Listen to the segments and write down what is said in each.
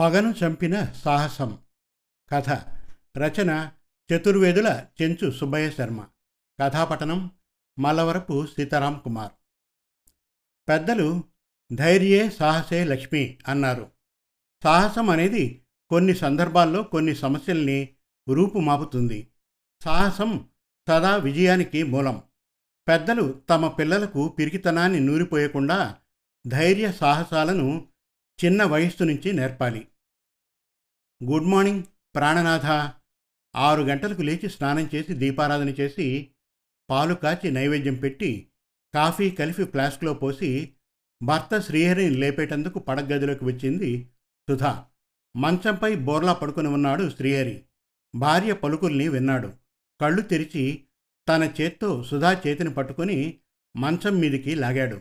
పగను చంపిన సాహసం. కథ. రచన. చతుర్వేదుల చెంచు సుబ్బయ్య శర్మ. కథాపఠనం మల్లవరపు సీతారాం కుమార్. పెద్దలు ధైర్యే సాహసే లక్ష్మి అన్నారు. సాహసం అనేది కొన్ని సందర్భాల్లో కొన్ని సమస్యల్ని రూపుమాపుతుంది. సాహసం సదా విజయానికి మూలం. పెద్దలు తమ పిల్లలకు పిరికితనాన్ని నూరిపోయకుండా ధైర్య సాహసాలను చిన్న వయస్సు నుంచి నేర్పాలి. గుడ్ మార్నింగ్ ప్రాణనాథ. ఆరు గంటలకు లేచి స్నానం చేసి దీపారాధన చేసి పాలు కాచి నైవేద్యం పెట్టి కాఫీ కలిపి ఫ్లాస్క్లో పోసి భర్త శ్రీహరిని లేపేటందుకు పడగదిలోకి వచ్చింది సుధా. మంచంపై బోర్లా పడుకుని ఉన్నాడు శ్రీహరి. భార్య పలుకుల్ని విన్నాడు. కళ్ళు తెరిచి తన చేత్తో సుధా చేతిని పట్టుకుని మంచం మీదికి లాగాడు.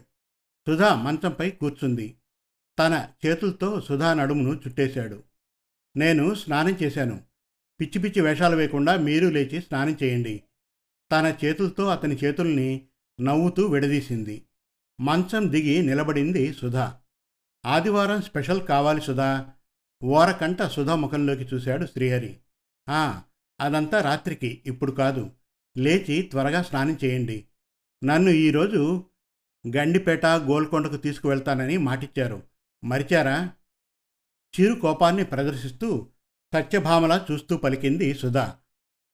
సుధా మంచంపై కూర్చుంది. తన చేతులతో సుధా నడుమును చుట్టేశాడు. నేను స్నానం చేశాను. పిచ్చి పిచ్చి వేషాలు వేయకుండా మీరు లేచి స్నానం చేయండి. తన చేతులతో అతని చేతుల్ని నవ్వుతూ విడదీసింది. మంచం దిగి నిలబడింది సుధా. ఆదివారం స్పెషల్ కావాలి సుధా. ఓరకంట సుధా ముఖంలోకి చూశాడు శ్రీహరి. ఆ అదంతా రాత్రికి ఇప్పుడు కాదు. లేచి త్వరగా స్నానం చేయండి. నన్ను ఈరోజు గండిపేట గోల్కొండకు తీసుకువెళ్తానని మాటిచ్చారు. మరిచారా? చిరు కోపాన్ని ప్రదర్శిస్తూ సత్యభామలా చూస్తూ పలికింది సుధా.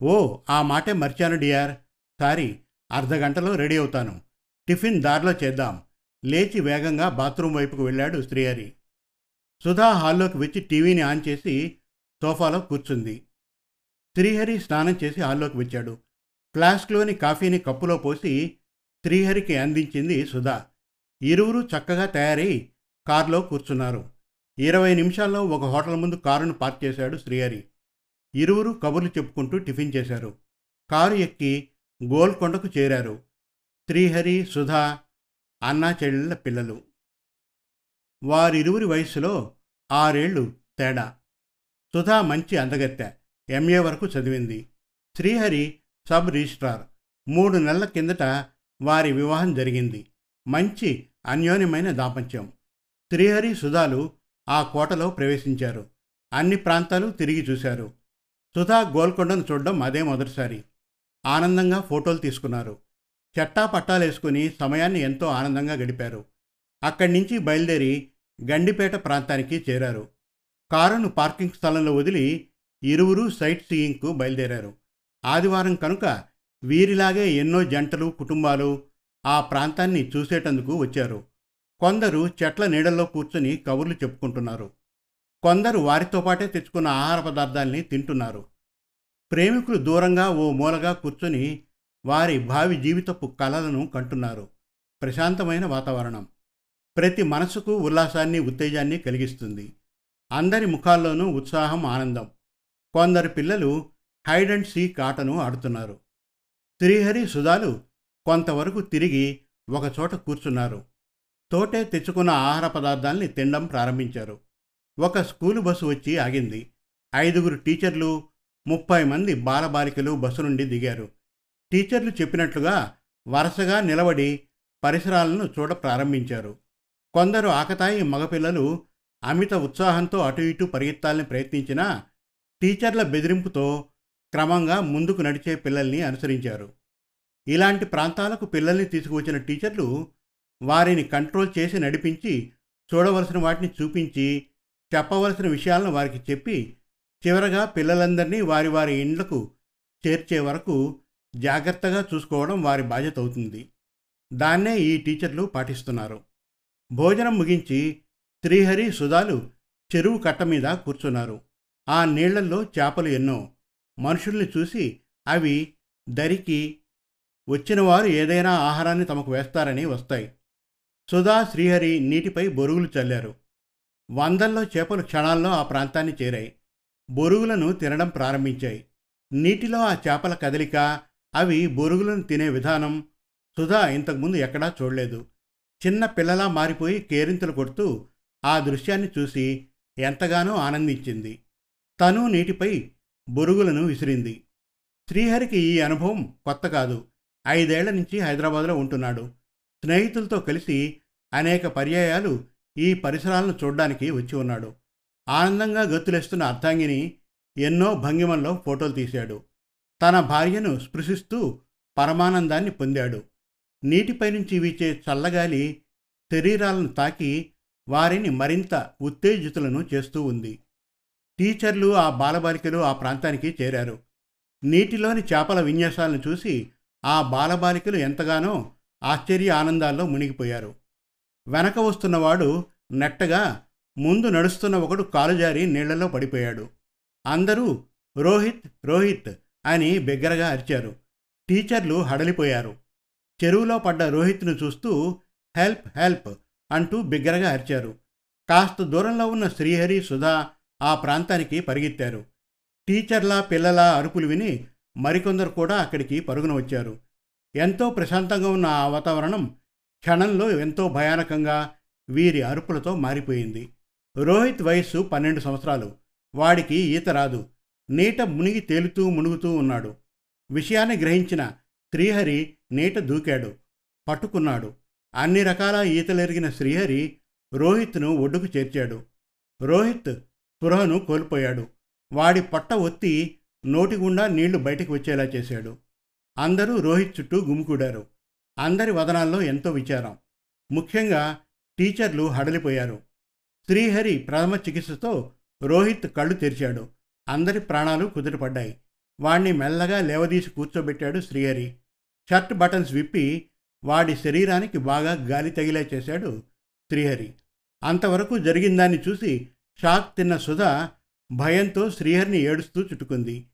ఓ ఆ మాటే మర్చాను డియార్. సారీ అర్ధగంటలో రెడీ అవుతాను. టిఫిన్ దారిలో చేద్దాం. లేచి వేగంగా బాత్రూం వైపుకు వెళ్ళాడు శ్రీహరి సుధా హాల్లోకి వచ్చి టీవీని ఆన్ చేసి సోఫాలో కూర్చుంది. శ్రీహరి స్నానం చేసి హాల్లోకి వచ్చాడు. ఫ్లాస్క్లోని కాఫీని కప్పులో పోసి శ్రీహరికి అందించింది సుధా. ఇరువురు చక్కగా తయారై కారులో కూర్చున్నారు. ఇరవై నిమిషాల్లో ఒక హోటల్ ముందు కారును పార్క్ చేశాడు శ్రీహరి. ఇరువురు కబుర్లు చెప్పుకుంటూ టిఫిన్ చేశారు. కారు ఎక్కి గోల్కొండకు చేరారు. శ్రీహరి సుధా అన్నా చెల్లెళ్ళ పిల్లలు. వారిరువురి వయస్సులో ఆరేళ్ళు తేడా. సుధా మంచి అందగత్తె. ఎంఏ వరకు చదివింది. Srihari sub registrar. మూడు నెలల కిందట వారి వివాహం జరిగింది. మంచి అన్యోన్యమైన దాపత్యం. శ్రీహరి సుధాలు ఆ కోటలో ప్రవేశించారు. అన్ని ప్రాంతాలు తిరిగి చూశారు. సుధా గోల్కొండను చూడడం అదే మొదటిసారి. ఆనందంగా ఫోటోలు తీసుకున్నారు. చెట్టా పట్టాలేసుకుని సమయాన్ని ఎంతో ఆనందంగా గడిపారు. అక్కడి నుంచి బయలుదేరి గండిపేట ప్రాంతానికి చేరారు. కారును పార్కింగ్ స్థలంలో వదిలి ఇరువురు సైట్ సీయింగ్కు బయలుదేరారు. ఆదివారం కనుక వీరిలాగే ఎన్నో జంటలు కుటుంబాలు ఆ ప్రాంతాన్ని చూసేటందుకు వచ్చారు. కొందరు చెట్ల నీడల్లో కూర్చుని కబుర్లు చెప్పుకుంటున్నారు. కొందరు వారితో పాటే తెచ్చుకున్న ఆహార పదార్థాల్ని తింటున్నారు. ప్రేమికులు దూరంగా ఓ మూలగా కూర్చుని వారి భావి జీవితపు కలలను కంటున్నారు. ప్రశాంతమైన వాతావరణం. ప్రతి మనసుకు ఉల్లాసాన్ని ఉత్తేజాన్ని కలిగిస్తుంది. అందరి ముఖాల్లోనూ ఉత్సాహం ఆనందం. కొందరు పిల్లలు హైడ్ అండ్ సీక్ ఆటను ఆడుతున్నారు. శ్రీహరి సుధాలు కొంతవరకు తిరిగి ఒకచోట కూర్చున్నారు. తోటే తెచ్చుకున్న ఆహార పదార్థాల్ని తినడం ప్రారంభించారు. ఒక స్కూలు బస్సు వచ్చి ఆగింది. ఐదుగురు టీచర్లు ముప్పై మంది బాలబాలికలు బస్సు నుండి దిగారు. టీచర్లు చెప్పినట్లుగా వరుసగా నిలబడి పరిసరాలను చూడ ప్రారంభించారు. కొందరు ఆకతాయి మగపిల్లలు అమిత ఉత్సాహంతో అటు ఇటు పరిగెత్తాలని ప్రయత్నించినా టీచర్ల బెదిరింపుతో క్రమంగా ముందుకు నడిచే పిల్లల్ని అనుసరించారు. ఇలాంటి ప్రాంతాలకు పిల్లల్ని తీసుకువచ్చిన టీచర్లు వారిని కంట్రోల్ చేసి నడిపించి చూడవలసిన వాటిని చూపించి చెప్పవలసిన విషయాలను వారికి చెప్పి చివరగా పిల్లలందరినీ వారి వారి ఇండ్లకు చేర్చే వరకు జాగ్రత్తగా చూసుకోవడం వారి బాధ్యత అవుతుంది. దాన్నే ఈ టీచర్లు పాటిస్తున్నారు. భోజనం ముగించి శ్రీహరి సుధాలు చెరువు కట్ట మీద కూర్చున్నారు. ఆ నీళ్ళల్లో చేపలు ఎన్నో. మనుషుల్ని చూసి అవి దరికి వచ్చిన వారు ఏదైనా ఆహారాన్ని తమకు వేస్తారని వస్తాయి. సుధా శ్రీహరి నీటిపై బొరుగులు చల్లారు. వందల్లో చేపలు క్షణాల్లో ఆ ప్రాంతాన్ని చేరాయి. బొరుగులను తినడం ప్రారంభించాయి. నీటిలో ఆ చేపల కదలిక అవి బొరుగులను తినే విధానం సుధా ఇంతకుముందు ఎక్కడా చూడలేదు. చిన్న పిల్లలా మారిపోయి కేరింతలు కొడుతూ ఆ దృశ్యాన్ని చూసి ఎంతగానో ఆనందించింది. తను నీటిపై బొరుగులను విసిరింది. శ్రీహరికి ఈ అనుభవం కొత్త కాదు. ఐదేళ్ళ నుంచి హైదరాబాద్లో ఉంటున్నాడు. స్నేహితులతో కలిసి అనేక పర్యాయాలు ఈ పరిసరాలను చూడ్డానికి వచ్చి ఉన్నాడు. ఆనందంగా గతులేస్తున్న అర్థాంగిని ఎన్నో భంగిమల్లో ఫోటోలు తీశాడు. తన భార్యను స్పృశిస్తూ పరమానందాన్ని పొందాడు. నీటిపై నుంచి వీచే చల్లగాలి శరీరాలను తాకి వారిని మరింత ఉత్తేజితులను చేస్తూ ఉంది. టీచర్లు ఆ బాలబాలికలు ఆ ప్రాంతానికి చేరారు. నీటిలోని చేపల విన్యాసాలను చూసి ఆ బాలబాలికలు ఎంతగానో ఆశ్చర్య ఆనందాల్లో మునిగిపోయారు. వెనక వస్తున్నవాడు నెట్టగా ముందు నడుస్తున్న ఒకడు కాలుజారి నీళ్ళలో పడిపోయాడు. అందరూ రోహిత్ రోహిత్ అని బిగ్గరగా అరిచారు. టీచర్లు హడలిపోయారు. చెరువులో పడ్డ రోహిత్ను చూస్తూ హెల్ప్ హెల్ప్ అంటూ బిగ్గరగా అరిచారు. కాస్త దూరంలో ఉన్న శ్రీహరి సుధా ఆ ప్రాంతానికి పరిగెత్తారు. టీచర్ల పిల్లల అరుపులు విని మరికొందరు కూడా అక్కడికి పరుగున వచ్చారు. ఎంతో ప్రశాంతంగా ఉన్న ఆ వాతావరణం క్షణంలో ఎంతో భయానకంగా వీరి అరుపులతో మారిపోయింది. రోహిత్ వయస్సు పన్నెండు సంవత్సరాలు. వాడికి ఈత రాదు. నీట మునిగి తేలుతూ మునుగుతూ ఉన్నాడు. విషయాన్ని గ్రహించిన శ్రీహరి నీట దూకాడు. పట్టుకున్నాడు. అన్ని రకాల ఈతలెరిగిన శ్రీహరి రోహిత్ను ఒడ్డుకు చేర్చాడు. రోహిత్ స్పృహను కోల్పోయాడు. వాడి పట్ట ఒత్తి నోటి గుండా నీళ్ళు బయటకు వచ్చేలా చేశాడు. అందరూ రోహిత్ చుట్టూ గుమికూడారు. అందరి వదనాల్లో ఎంతో విచారం. ముఖ్యంగా టీచర్లు హడలిపోయారు. శ్రీహరి ప్రథమ చికిత్సతో రోహిత్ కళ్ళు తెరిచాడు. అందరి ప్రాణాలు కుదిరిపడ్డాయి వాణ్ణి మెల్లగా లేవదీసి కూర్చోబెట్టాడు శ్రీహరి. షర్ట్ బటన్స్ విప్పి వాడి శరీరానికి బాగా గాలి తగిలే చేశాడు శ్రీహరి. అంతవరకు జరిగిందాన్ని చూసి షాక్ తిన్న సుధా భయంతో శ్రీహరిని ఏడుస్తూ చుట్టుకుంది.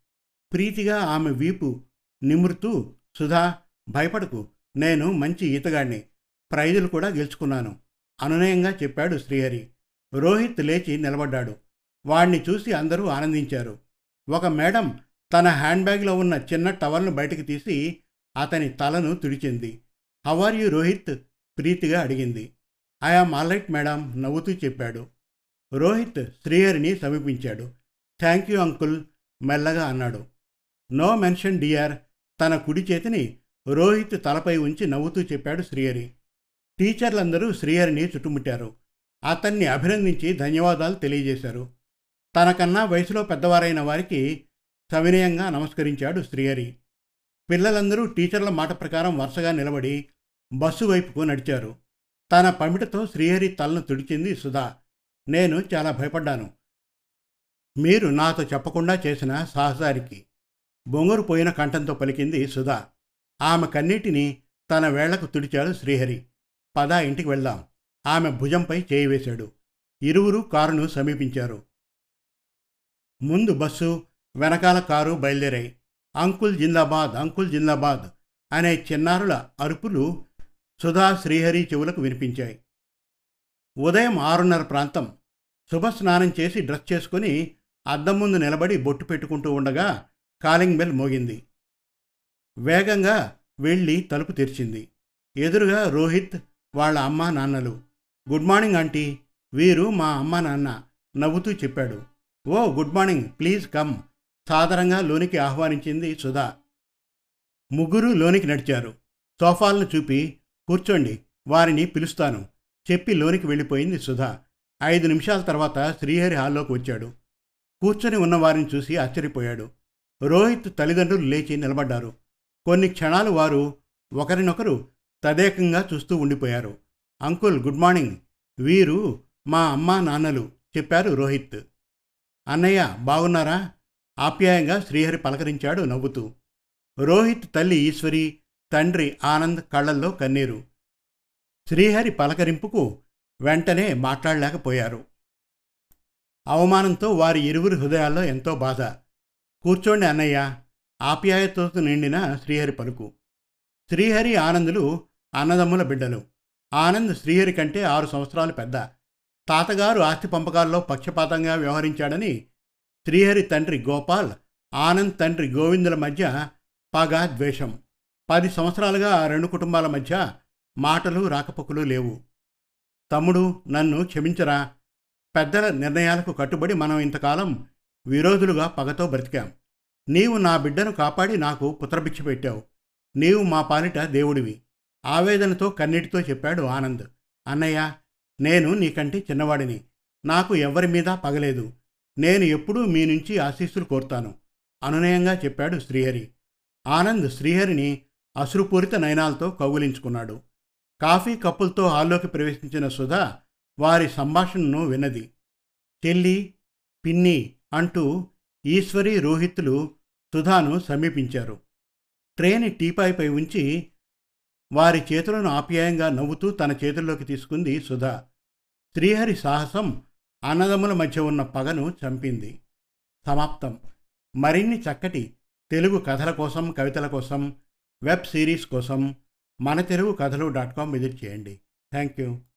ప్రీతిగా ఆమె వీపు నిమురుతూ సుధా భయపడకు. నేను మంచి ఈతగాడిని. ప్రైజులు కూడా గెలుచుకున్నాను. అనునయంగా చెప్పాడు శ్రీహరి. రోహిత్ లేచి నిలబడ్డాడు. వాణ్ణి చూసి అందరూ ఆనందించారు. ఒక మేడం తన హ్యాండ్ బ్యాగ్లో ఉన్న చిన్న టవల్ను బయటకు తీసి అతని తలను తుడిచింది. How are you Rohit? ప్రీతిగా అడిగింది. ఐఆమ్ ఆల్రైట్ మేడం నవ్వుతూ చెప్పాడు. రోహిత్ శ్రీహరిని సమీపించాడు. థ్యాంక్ యూ అంకుల్ మెల్లగా అన్నాడు. నో మెన్షన్ డియర్ తన కుడి చేతిని రోహిత్ తలపై ఉంచి నవ్వుతూ చెప్పాడు శ్రీహరి. టీచర్లందరూ శ్రీహరిని చుట్టుముట్టారు. అతన్ని అభినందించి ధన్యవాదాలు తెలియజేశారు. తనకన్నా వయసులో పెద్దవారైన వారికి సవినయంగా నమస్కరించాడు శ్రీహరి. పిల్లలందరూ టీచర్ల మాట ప్రకారం వరుసగా నిలబడి బస్సు వైపుకు నడిచారు. తన పమిటతో శ్రీహరి తలను తుడిచింది సుధా. నేను చాలా భయపడ్డాను. మీరు నాతో చెప్పకుండా చేసిన సాహసారికి బొంగురు పోయిన కంఠంతో పలికింది సుధా. ఆమె కన్నీటిని తన వేళ్ళకు తుడిచాడు శ్రీహరి. పదా ఇంటికి వెళ్దాం. ఆమె భుజంపై చేయి వేశాడు. ఇరువురు కారును సమీపించారు. ముందు బస్సు వెనకాల కారు బయలుదేరాయి. అంకుల్ జిందాబాద్ అంకుల్ జిందాబాద్ అనే చిన్నారుల అరుపులు సుధా శ్రీహరి చెవులకు వినిపించాయి. ఉదయం ఆరున్నర ప్రాంతం. శుభ స్నానం చేసి డ్రెస్ చేసుకుని అద్దం ముందు నిలబడి బొట్టు పెట్టుకుంటూ ఉండగా కాలింగ్ బెల్ మోగింది. వేగంగా వెళ్ళి తలుపు తెరిచింది. ఎదురుగా రోహిత్ వాళ్ళ అమ్మ నాన్నలు. Good morning aunty. వీరు మా అమ్మ నాన్న నవ్వుతూ చెప్పాడు. ఓ గుడ్ మార్నింగ్. Please come. సాదరంగా లోనికి ఆహ్వానించింది సుధా. ముగ్గురు లోనికి నడిచారు. సోఫాలను చూపి కూర్చోండి వారిని పిలుస్తాను చెప్పి లోనికి వెళ్ళిపోయింది సుధా. ఐదు నిమిషాల తర్వాత శ్రీహరి హాల్లోకి వచ్చాడు. కూర్చొని ఉన్న వారిని చూసి ఆశ్చర్యపోయాడు. రోహిత్ తల్లిదండ్రులు లేచి నిలబడ్డారు. కొన్ని క్షణాలు వారు ఒకరినొకరు తదేకంగా చూస్తూ ఉండిపోయారు. Uncle good morning. వీరు మా అమ్మా నాన్నలు చెప్పారు రోహిత్. అన్నయ్య బాగున్నారా? ఆప్యాయంగా శ్రీహరి పలకరించాడు నవ్వుతూ. రోహిత్ తల్లి ఈశ్వరి తండ్రి ఆనంద్ కళ్ళల్లో కన్నీరు. శ్రీహరి పలకరింపుకు వెంటనే మాట్లాడలేకపోయారు. అవమానంతో వారి ఇరువురి హృదయాల్లో ఎంతో బాధ. కూర్చోండి అన్నయ్య. ఆప్యాయతతో నిండిన శ్రీహరి పలుకు. శ్రీహరి ఆనందులు అన్నదమ్ముల బిడ్డలు. ఆనంద్ శ్రీహరి కంటే ఆరు సంవత్సరాలు పెద్ద. తాతగారు ఆస్తి పంపకాల్లో పక్షపాతంగా వ్యవహరించాడని శ్రీహరి తండ్రి గోపాల్ ఆనంద్ తండ్రి గోవిందుల మధ్య పగ ద్వేషం. పది సంవత్సరాలుగా ఆ రెండు కుటుంబాల మధ్య మాటలు రాకపోకలు లేవు. తమ్ముడు నన్ను క్షమించరా? పెద్దల నిర్ణయాలకు కట్టుబడి మనం ఇంతకాలం విరోధులుగా పగతో బ్రతికాం. నీవు నా బిడ్డను కాపాడి నాకు పుత్రభిక్ష పెట్టావు. నీవు మా పాలిట దేవుడివి. ఆవేదనతో కన్నీటితో చెప్పాడు ఆనంద్. అన్నయ్య నేను నీకంటే చిన్నవాడిని. నాకు ఎవరి మీద పగలేదు. నేను ఎప్పుడూ మీ నుంచి ఆశీస్సులు కోరుతాను. అనునయంగా చెప్పాడు శ్రీహరి. ఆనంద్ శ్రీహరిని అశ్రుపూరిత నయనాలతో కౌగులించుకున్నాడు. కాఫీ కప్పులతో హాల్లోకి ప్రవేశించిన సుధా వారి సంభాషణను విన్నది. చెల్లి పిన్ని అంటూ ఈశ్వరి రోహిత్లు సుధాను సమీపించారు. ట్రేని టీపాయిపై ఉంచి వారి చేతులను ఆప్యాయంగా నవ్వుతూ తన చేతుల్లోకి తీసుకుంది సుధా. శ్రీహరి సాహసం అన్నదమ్ముల మధ్య ఉన్న పగను చంపింది. సమాప్తం. మరిన్ని చక్కటి తెలుగు కథల కోసం కవితల కోసం వెబ్ సిరీస్ కోసం మన తెలుగు కథలు డాట్ కామ్ విజిట్ చేయండి. Thank you